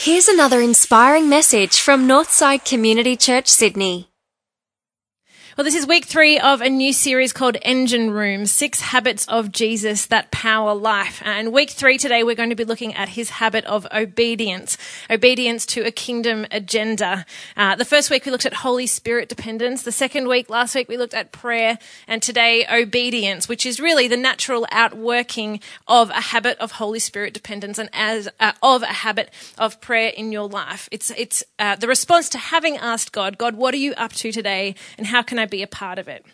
Here's another inspiring message from Northside Community Church, Sydney. Well, this is week three of a new series called Engine Room Six Habits of Jesus That Power Life. And week three today, we're going to be looking at his habit of obedience, obedience to a kingdom agenda. Uh, the first week, we looked at Holy Spirit dependence. The second week, last week, we looked at prayer. And today, obedience, which is really the natural outworking of a habit of Holy Spirit dependence and as uh, of a habit of prayer in your life. It's, it's uh, the response to having asked God, God, what are you up to today? And how can I be a part of it.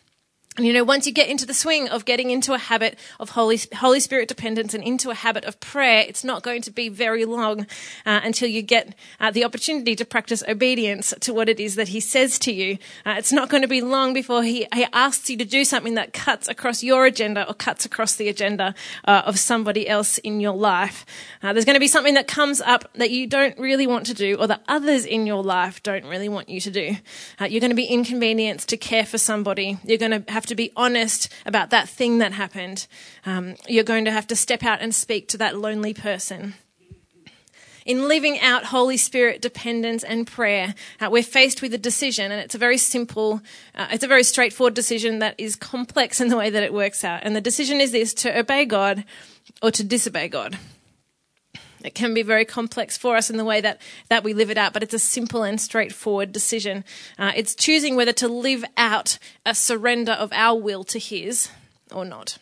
And you know, once you get into the swing of getting into a habit of Holy, Holy Spirit dependence and into a habit of prayer, it's not going to be very long uh, until you get uh, the opportunity to practice obedience to what it is that He says to you. Uh, it's not going to be long before he, he asks you to do something that cuts across your agenda or cuts across the agenda uh, of somebody else in your life. Uh, there's going to be something that comes up that you don't really want to do or that others in your life don't really want you to do. Uh, you're going to be inconvenienced to care for somebody. You're going to have have to be honest about that thing that happened. Um, you're going to have to step out and speak to that lonely person. In living out Holy Spirit dependence and prayer, uh, we're faced with a decision, and it's a very simple, uh, it's a very straightforward decision that is complex in the way that it works out. And the decision is this to obey God or to disobey God. It can be very complex for us in the way that, that we live it out, but it's a simple and straightforward decision. Uh, it's choosing whether to live out a surrender of our will to His or not.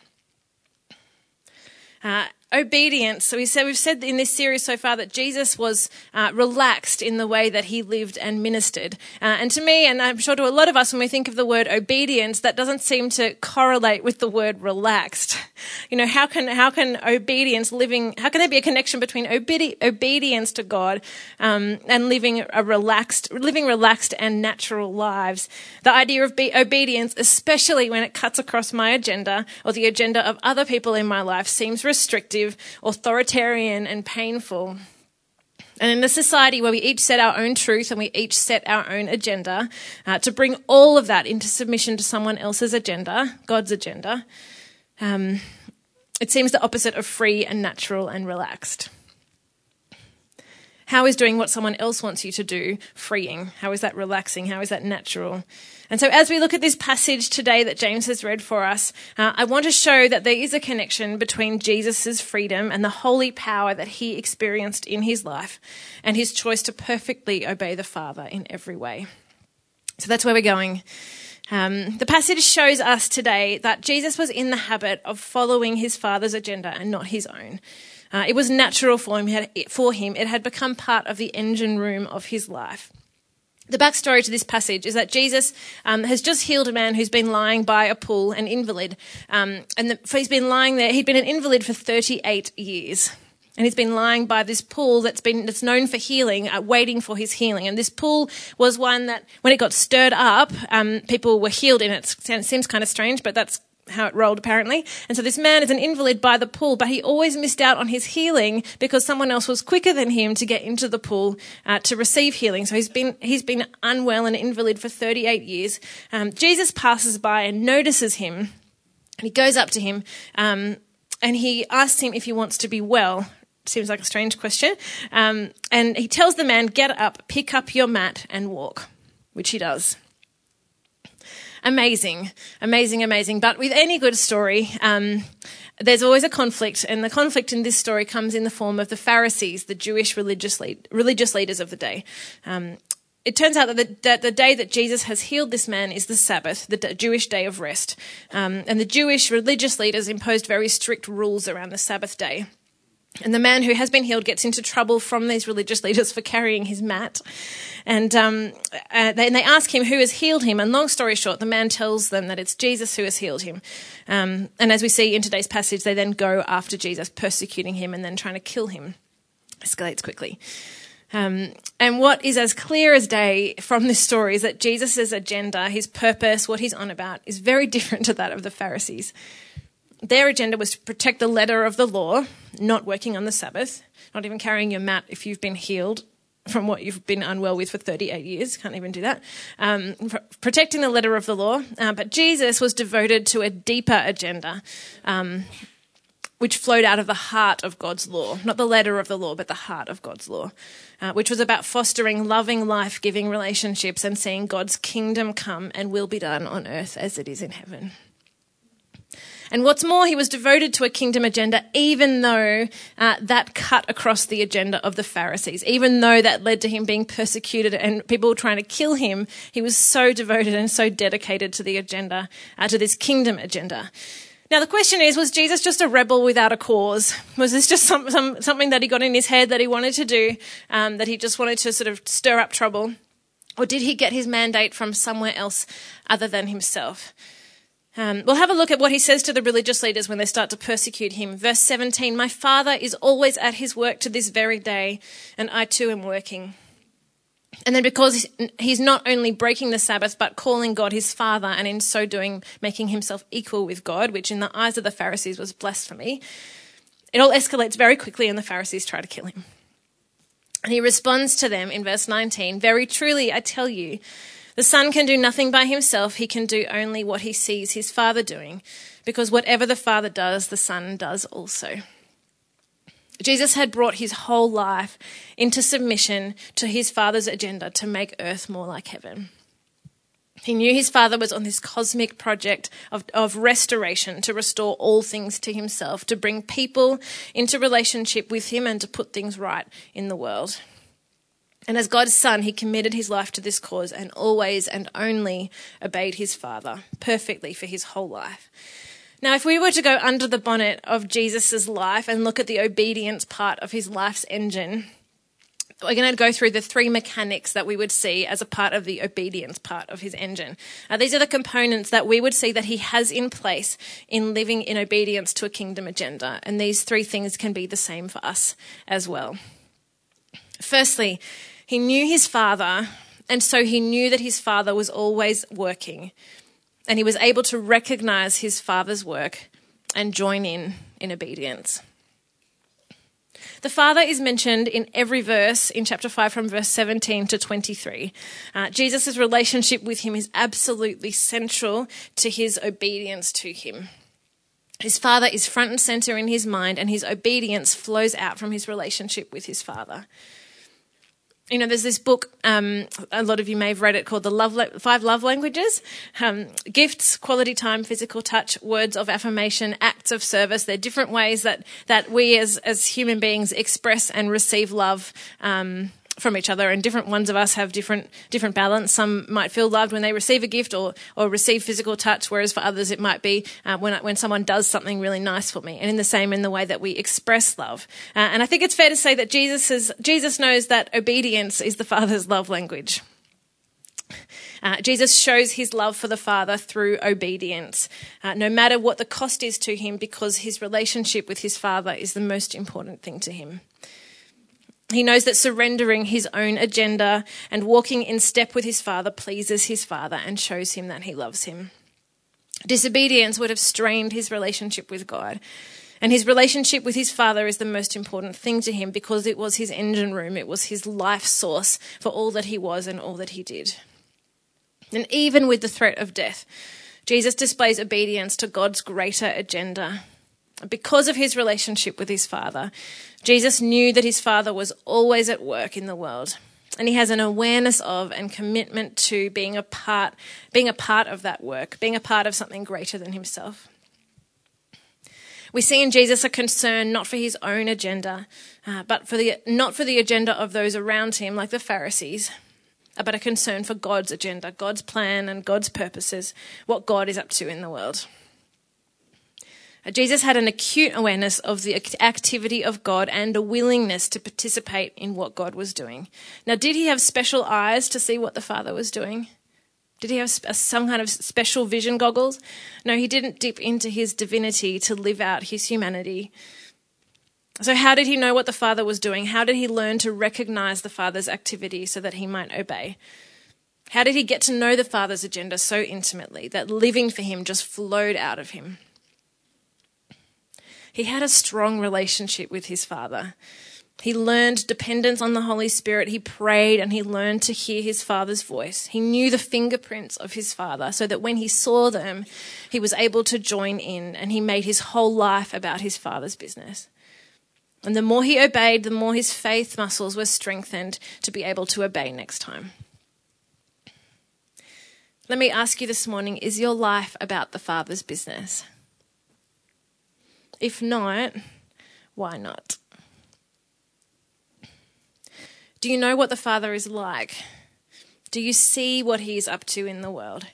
Uh, obedience. So we said we've said in this series so far that Jesus was uh, relaxed in the way that he lived and ministered. Uh, and to me, and I'm sure to a lot of us, when we think of the word obedience, that doesn't seem to correlate with the word relaxed. You know, how can how can obedience living? How can there be a connection between obedi- obedience to God um, and living a relaxed, living relaxed and natural lives? The idea of be- obedience, especially when it cuts across my agenda or the agenda of other people in my life, seems restrictive authoritarian, and painful. And in a society where we each set our own truth and we each set our own agenda, uh, to bring all of that into submission to someone else's agenda, God's agenda, um, it seems the opposite of free and natural and relaxed. How is doing what someone else wants you to do freeing? How is that relaxing? How is that natural? And so, as we look at this passage today that James has read for us, uh, I want to show that there is a connection between Jesus' freedom and the holy power that he experienced in his life and his choice to perfectly obey the Father in every way. So, that's where we're going. Um, the passage shows us today that Jesus was in the habit of following his Father's agenda and not his own. Uh, it was natural for him, for him. It had become part of the engine room of his life. The backstory to this passage is that Jesus um, has just healed a man who's been lying by a pool, an invalid. Um, and the, he's been lying there, he'd been an invalid for 38 years. And he's been lying by this pool that's been that's known for healing, uh, waiting for his healing. And this pool was one that, when it got stirred up, um, people were healed in it. It seems kind of strange, but that's how it rolled apparently. And so this man is an invalid by the pool, but he always missed out on his healing because someone else was quicker than him to get into the pool uh, to receive healing. So he's been he's been unwell and invalid for 38 years. Um, Jesus passes by and notices him. And he goes up to him um, and he asks him if he wants to be well. Seems like a strange question. Um, and he tells the man, "Get up, pick up your mat, and walk," which he does amazing, amazing, amazing. But with any good story, um, there's always a conflict, and the conflict in this story comes in the form of the Pharisees, the Jewish religious lead, religious leaders of the day. Um, it turns out that the, that the, day that Jesus has healed this man is the Sabbath, the Jewish day of rest. Um, and the Jewish religious leaders imposed very strict rules around the Sabbath day. And the man who has been healed gets into trouble from these religious leaders for carrying his mat. And, um, uh, they, they ask him who has healed him. And long story short, the man tells them that it's Jesus who has healed him. Um, and as we see in today's passage, they then go after Jesus, persecuting him and then trying to kill him. Escalates quickly. Um, and what is as clear as day from this story is that Jesus' agenda, his purpose, what he's on about, is very different to that of the Pharisees. Their agenda was to protect the letter of the law, not working on the Sabbath, not even carrying your mat if you've been healed from what you've been unwell with for 38 years. Can't even do that. Um, protecting the letter of the law. Uh, but Jesus was devoted to a deeper agenda. Um, which flowed out of the heart of God's law, not the letter of the law, but the heart of God's law, uh, which was about fostering loving, life giving relationships and seeing God's kingdom come and will be done on earth as it is in heaven. And what's more, he was devoted to a kingdom agenda, even though uh, that cut across the agenda of the Pharisees. Even though that led to him being persecuted and people trying to kill him, he was so devoted and so dedicated to the agenda, uh, to this kingdom agenda. Now, the question is, was Jesus just a rebel without a cause? Was this just some, some, something that he got in his head that he wanted to do, um, that he just wanted to sort of stir up trouble? Or did he get his mandate from somewhere else other than himself? Um, we'll have a look at what he says to the religious leaders when they start to persecute him. Verse 17 My father is always at his work to this very day, and I too am working. And then, because he's not only breaking the Sabbath, but calling God his father, and in so doing, making himself equal with God, which in the eyes of the Pharisees was blasphemy, it all escalates very quickly, and the Pharisees try to kill him. And he responds to them in verse 19 Very truly, I tell you, the Son can do nothing by himself, he can do only what he sees his Father doing, because whatever the Father does, the Son does also. Jesus had brought his whole life into submission to his Father's agenda to make earth more like heaven. He knew his Father was on this cosmic project of, of restoration to restore all things to himself, to bring people into relationship with him, and to put things right in the world. And as God's son, he committed his life to this cause and always and only obeyed his Father perfectly for his whole life. Now, if we were to go under the bonnet of Jesus' life and look at the obedience part of his life's engine, we're going to go through the three mechanics that we would see as a part of the obedience part of his engine. Uh, these are the components that we would see that he has in place in living in obedience to a kingdom agenda. And these three things can be the same for us as well. Firstly, he knew his father, and so he knew that his father was always working. And he was able to recognize his father's work and join in in obedience. The Father is mentioned in every verse in chapter 5 from verse 17 to 23. Uh, Jesus' relationship with him is absolutely central to his obedience to him. His Father is front and center in his mind, and his obedience flows out from his relationship with his Father you know, there's this book, um, a lot of you may have read it called The love Five Love Languages. Um, gifts, quality time, physical touch, words of affirmation, acts of service. They're different ways that, that we as, as human beings express and receive love, um, from each other and different ones of us have different different balance. Some might feel loved when they receive a gift or or receive physical touch whereas for others it might be uh, when when someone does something really nice for me and in the same in the way that we express love. Uh, and i think it's fair to say that jesus is jesus knows that obedience is the father's love language. Uh, Jesus shows his love for the Father through obedience, uh, no matter what the cost is to him, because his relationship with his Father is the most important thing to him. He knows that surrendering his own agenda and walking in step with his father pleases his father and shows him that he loves him. Disobedience would have strained his relationship with God. And his relationship with his father is the most important thing to him because it was his engine room, it was his life source for all that he was and all that he did. And even with the threat of death, Jesus displays obedience to God's greater agenda because of his relationship with his father, Jesus knew that his father was always at work in the world. And he has an awareness of and commitment to being a part, being a part of that work, being a part of something greater than himself. We see in Jesus a concern not for his own agenda, uh, but for the, not for the agenda of those around him, like the Pharisees, uh, but a concern for God's agenda, God's plan and God's purposes, what God is up to in the world. Jesus had an acute awareness of the activity of God and a willingness to participate in what God was doing. Now, did he have special eyes to see what the Father was doing? Did he have some kind of special vision goggles? No, he didn't dip into his divinity to live out his humanity. So, how did he know what the Father was doing? How did he learn to recognize the Father's activity so that he might obey? How did he get to know the Father's agenda so intimately that living for him just flowed out of him? He had a strong relationship with his father. He learned dependence on the Holy Spirit. He prayed and he learned to hear his Father's voice. He knew the fingerprints of his Father so that when he saw them, he was able to join in and he made his whole life about his Father's business. And the more he obeyed, the more his faith muscles were strengthened to be able to obey next time. Let me ask you this morning is your life about the Father's business? If not, why not? Do you know what the Father is like? Do you see what He is up to in the world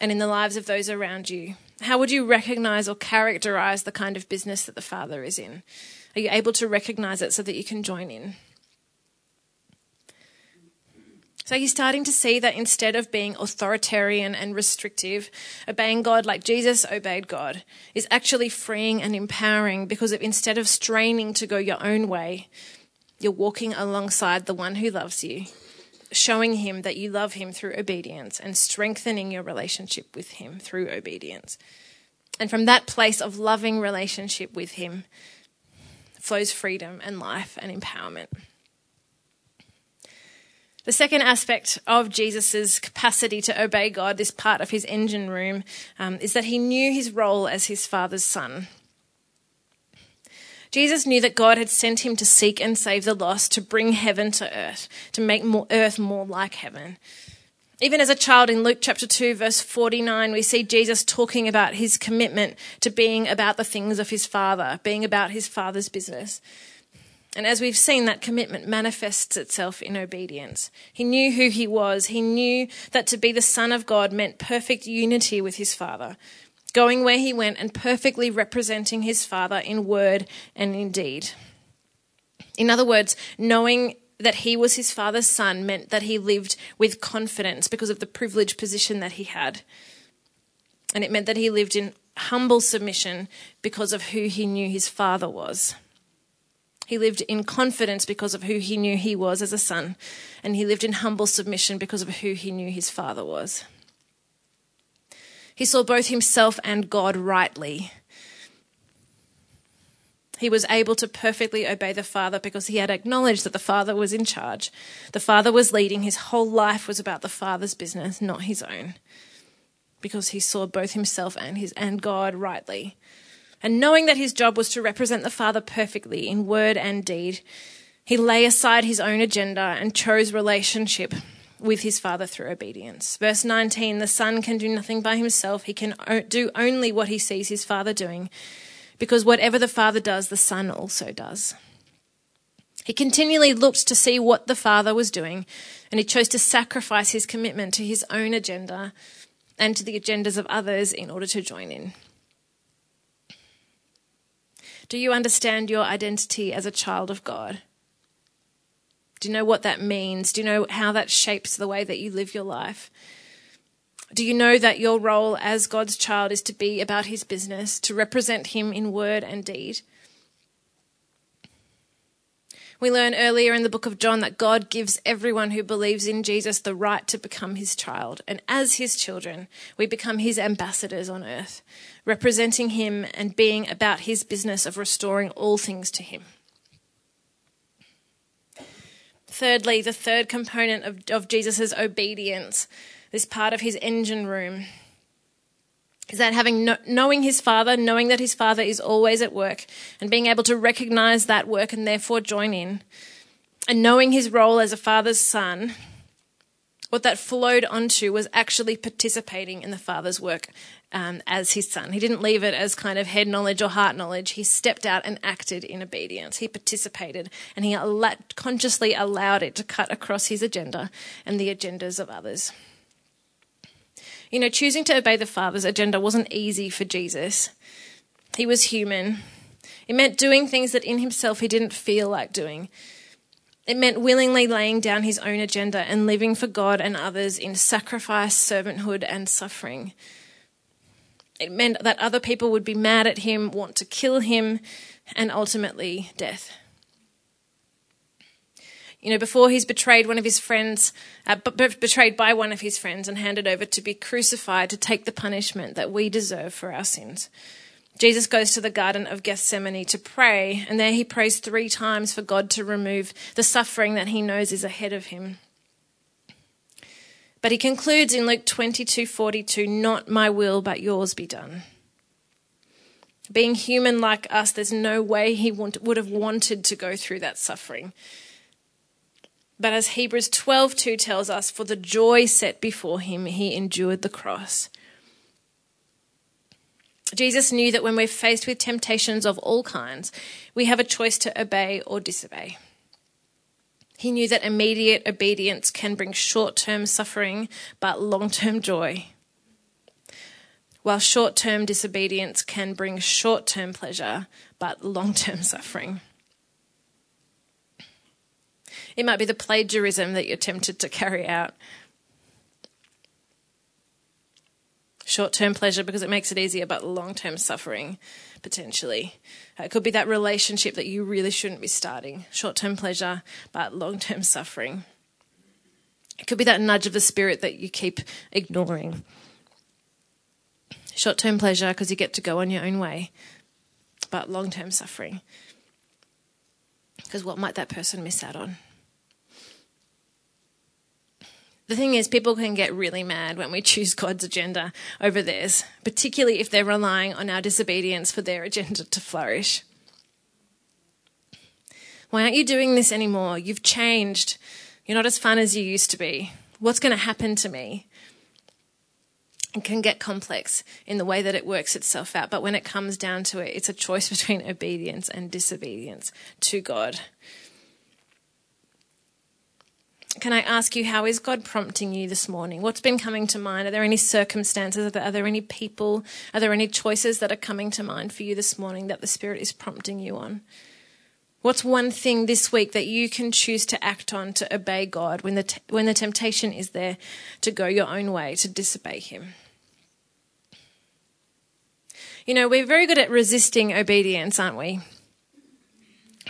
and in the lives of those around you? How would you recognize or characterize the kind of business that the Father is in? Are you able to recognize it so that you can join in? So he's starting to see that instead of being authoritarian and restrictive, obeying God like Jesus obeyed God is actually freeing and empowering because of, instead of straining to go your own way, you're walking alongside the one who loves you, showing him that you love him through obedience and strengthening your relationship with him through obedience. And from that place of loving relationship with him flows freedom and life and empowerment. The second aspect of Jesus' capacity to obey God, this part of his engine room, um, is that he knew his role as his father's son. Jesus knew that God had sent him to seek and save the lost, to bring heaven to earth, to make more, earth more like heaven. Even as a child in Luke chapter 2, verse 49, we see Jesus talking about his commitment to being about the things of his Father, being about his Father's business. And as we've seen, that commitment manifests itself in obedience. He knew who he was. He knew that to be the Son of God meant perfect unity with his Father, going where he went and perfectly representing his Father in word and in deed. In other words, knowing that he was his Father's Son meant that he lived with confidence because of the privileged position that he had. And it meant that he lived in humble submission because of who he knew his Father was. He lived in confidence because of who he knew he was as a son, and he lived in humble submission because of who he knew his father was. He saw both himself and God rightly. He was able to perfectly obey the Father because he had acknowledged that the Father was in charge. The Father was leading. His whole life was about the Father's business, not his own. Because he saw both himself and his and God rightly. And knowing that his job was to represent the Father perfectly in word and deed, he lay aside his own agenda and chose relationship with his Father through obedience. Verse 19 The Son can do nothing by himself, he can do only what he sees his Father doing, because whatever the Father does, the Son also does. He continually looked to see what the Father was doing, and he chose to sacrifice his commitment to his own agenda and to the agendas of others in order to join in. Do you understand your identity as a child of God? Do you know what that means? Do you know how that shapes the way that you live your life? Do you know that your role as God's child is to be about his business, to represent him in word and deed? We learn earlier in the book of John that God gives everyone who believes in Jesus the right to become his child. And as his children, we become his ambassadors on earth, representing him and being about his business of restoring all things to him. Thirdly, the third component of, of Jesus' obedience, this part of his engine room, is that having no, knowing his father, knowing that his father is always at work, and being able to recognize that work and therefore join in, and knowing his role as a father's son, what that flowed onto was actually participating in the father's work um, as his son. He didn't leave it as kind of head knowledge or heart knowledge. He stepped out and acted in obedience. He participated and he consciously allowed it to cut across his agenda and the agendas of others. You know, choosing to obey the Father's agenda wasn't easy for Jesus. He was human. It meant doing things that in himself he didn't feel like doing. It meant willingly laying down his own agenda and living for God and others in sacrifice, servanthood, and suffering. It meant that other people would be mad at him, want to kill him, and ultimately death you know, before he's betrayed one of his friends, uh, betrayed by one of his friends and handed over to be crucified to take the punishment that we deserve for our sins. Jesus goes to the Garden of Gethsemane to pray, and there he prays three times for God to remove the suffering that he knows is ahead of him. But he concludes in Luke 22:42, "Not my will, but yours be done." Being human like us, there's no way he would have wanted to go through that suffering. But as Hebrews 12:2 tells us, for the joy set before him, he endured the cross. Jesus knew that when we're faced with temptations of all kinds, we have a choice to obey or disobey. He knew that immediate obedience can bring short term suffering, but long term joy. While short term disobedience can bring short term pleasure, but long term suffering. It might be the plagiarism that you're tempted to carry out short term pleasure because it makes it easier, but long term suffering potentially. It could be that relationship that you really shouldn't be starting. Short term pleasure, but long term suffering. It could be that nudge of the spirit that you keep ignoring. Short term pleasure because you get to go on your own way, but long term suffering. Because what might that person miss out on? The thing is, people can get really mad when we choose God's agenda over theirs, particularly if they're relying on our disobedience for their agenda to flourish. Why aren't you doing this anymore? You've changed. You're not as fun as you used to be. What's going to happen to me? It can get complex in the way that it works itself out, but when it comes down to it, it's a choice between obedience and disobedience to God can I ask you, how is God prompting you this morning? What's been coming to mind? Are there any circumstances? Are there, are there, any people? Are there any choices that are coming to mind for you this morning that the Spirit is prompting you on? What's one thing this week that you can choose to act on to obey God when the, when the temptation is there to go your own way, to disobey Him? You know, we're very good at resisting obedience, aren't we?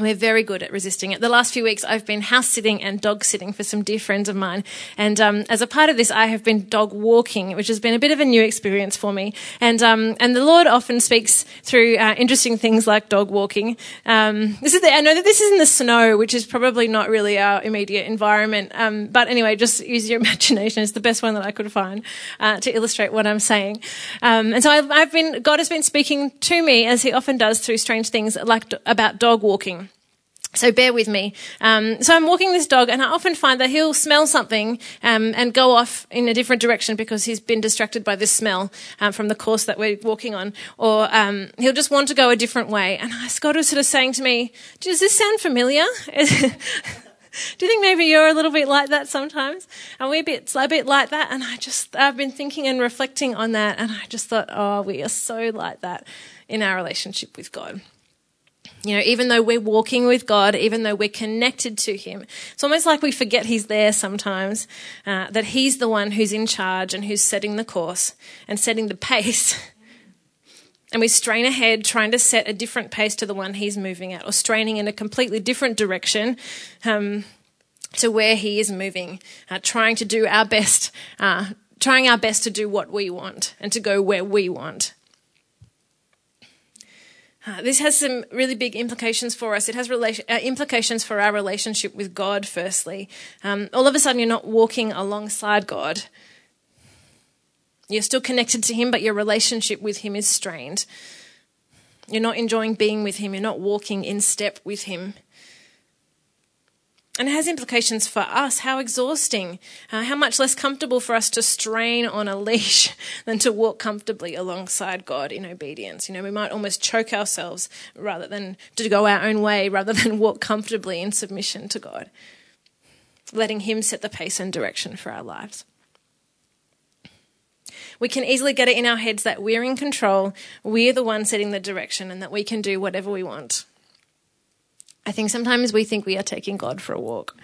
We're very good at resisting it. The last few weeks, I've been house sitting and dog sitting for some dear friends of mine. And um, as a part of this, I have been dog walking, which has been a bit of a new experience for me. And um, and the Lord often speaks through uh, interesting things like dog walking. Um, this is the, I know that this is in the snow, which is probably not really our immediate environment. Um, but anyway, just use your imagination. It's the best one that I could find uh, to illustrate what I'm saying. Um, and so I've, I've been God has been speaking to me as He often does through strange things like about dog walking. So bear with me. Um, so I'm walking this dog, and I often find that he'll smell something um, and go off in a different direction because he's been distracted by this smell um, from the course that we're walking on, or um, he'll just want to go a different way. And I God was sort of saying to me, "Does this sound familiar?" Do you think maybe you're a little bit like that sometimes? Are we a bit, a bit like that? And I just, I've been thinking and reflecting on that, and I just thought, oh, we are so like that in our relationship with God. You know, even though we're walking with God, even though we're connected to Him, it's almost like we forget He's there sometimes, uh, that He's the one who's in charge and who's setting the course and setting the pace. And we strain ahead, trying to set a different pace to the one He's moving at, or straining in a completely different direction um, to where He is moving, uh, trying to do our best, uh, trying our best to do what we want and to go where we want. Uh, this has some really big implications for us. It has relation, uh, implications for our relationship with God, firstly. Um, all of a sudden, you're not walking alongside God. You're still connected to Him, but your relationship with Him is strained. You're not enjoying being with Him, you're not walking in step with Him. And it has implications for us. How exhausting, uh, how much less comfortable for us to strain on a leash than to walk comfortably alongside God in obedience. You know, we might almost choke ourselves rather than to go our own way, rather than walk comfortably in submission to God, letting Him set the pace and direction for our lives. We can easily get it in our heads that we're in control, we're the one setting the direction, and that we can do whatever we want. I think sometimes we think we are taking God for a walk.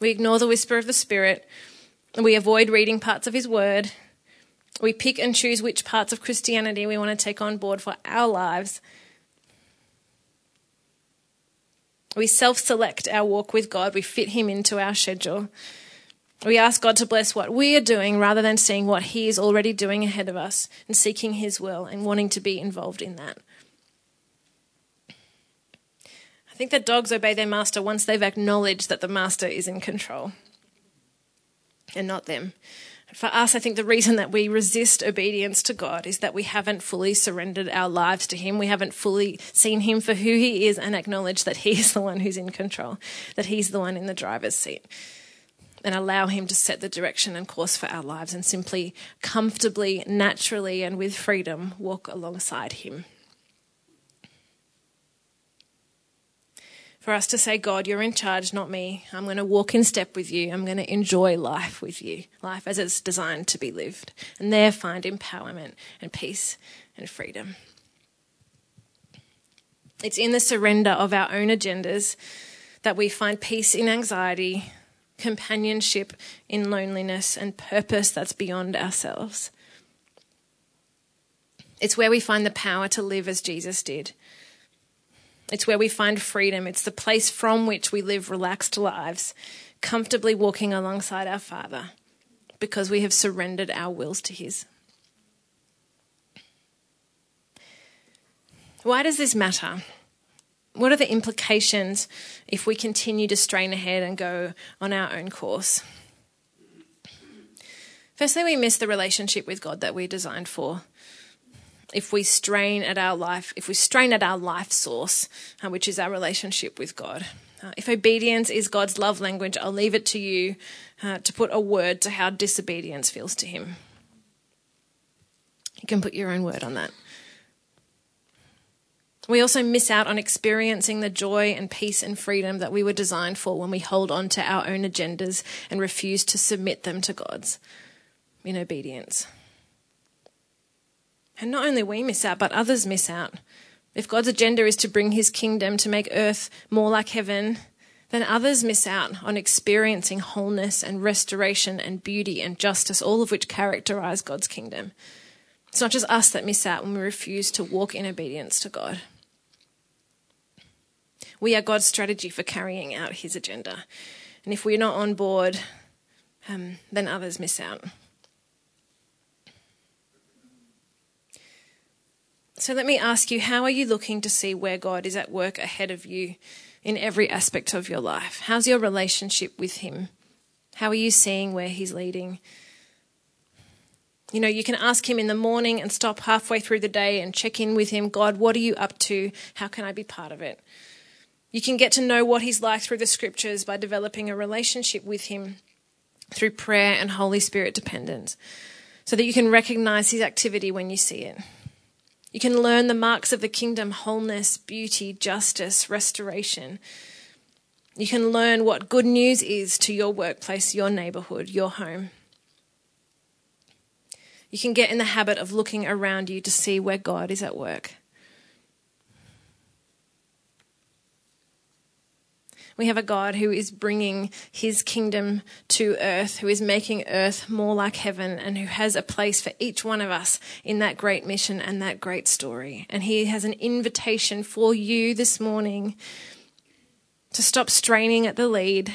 We ignore the whisper of the Spirit. We avoid reading parts of His Word. We pick and choose which parts of Christianity we want to take on board for our lives. We self select our walk with God, we fit Him into our schedule. We ask God to bless what we are doing rather than seeing what He is already doing ahead of us and seeking His will and wanting to be involved in that. I think that dogs obey their master once they've acknowledged that the master is in control and not them. For us, I think the reason that we resist obedience to God is that we haven't fully surrendered our lives to Him. We haven't fully seen Him for who He is and acknowledged that He is the one who's in control, that He's the one in the driver's seat. And allow Him to set the direction and course for our lives and simply, comfortably, naturally, and with freedom walk alongside Him. For us to say, God, you're in charge, not me. I'm going to walk in step with you. I'm going to enjoy life with you, life as it's designed to be lived, and there find empowerment and peace and freedom. It's in the surrender of our own agendas that we find peace in anxiety, companionship in loneliness, and purpose that's beyond ourselves. It's where we find the power to live as Jesus did it's where we find freedom. It's the place from which we live relaxed lives, comfortably walking alongside our Father because we have surrendered our wills to His. Why does this matter? What are the implications if we continue to strain ahead and go on our own course? Firstly, we miss the relationship with God that we're designed for if we strain at our life, if we strain at our life source, uh, which is our relationship with God. Uh, if obedience is God's love language, I'll leave it to you uh, to put a word to how disobedience feels to Him. You can put your own word on that. We also miss out on experiencing the joy and peace and freedom that we were designed for when we hold on to our own agendas and refuse to submit them to God's in obedience. And not only we miss out, but others miss out. If God's agenda is to bring his kingdom to make earth more like heaven, then others miss out on experiencing wholeness and restoration and beauty and justice, all of which characterize God's kingdom. It's not just us that miss out when we refuse to walk in obedience to God. We are God's strategy for carrying out his agenda. And if we're not on board, um, then others miss out. So let me ask you how are you looking to see where God is at work ahead of you in every aspect of your life? How's your relationship with Him? How are you seeing where He's leading? You know, you can ask Him in the morning and stop halfway through the day and check in with Him God, what are you up to? How can I be part of it? You can get to know what He's like through the scriptures by developing a relationship with Him through prayer and Holy Spirit dependence so that you can recognize His activity when you see it. You can learn the marks of the kingdom wholeness, beauty, justice, restoration. You can learn what good news is to your workplace, your neighborhood, your home. You can get in the habit of looking around you to see where God is at work. We have a God who is bringing his kingdom to earth, who is making earth more like heaven, and who has a place for each one of us in that great mission and that great story. And he has an invitation for you this morning to stop straining at the lead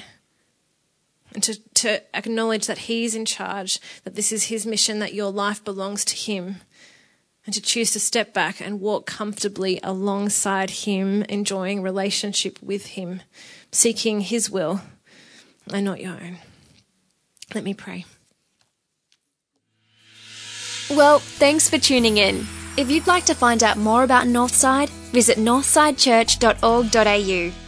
and to, to acknowledge that he's in charge, that this is his mission, that your life belongs to him and to choose to step back and walk comfortably alongside Him, enjoying relationship with Him, seeking His will and not your own. Let me pray. Well, thanks for tuning in. If you'd like to find out more about Northside, visit northsidechurch.org.au.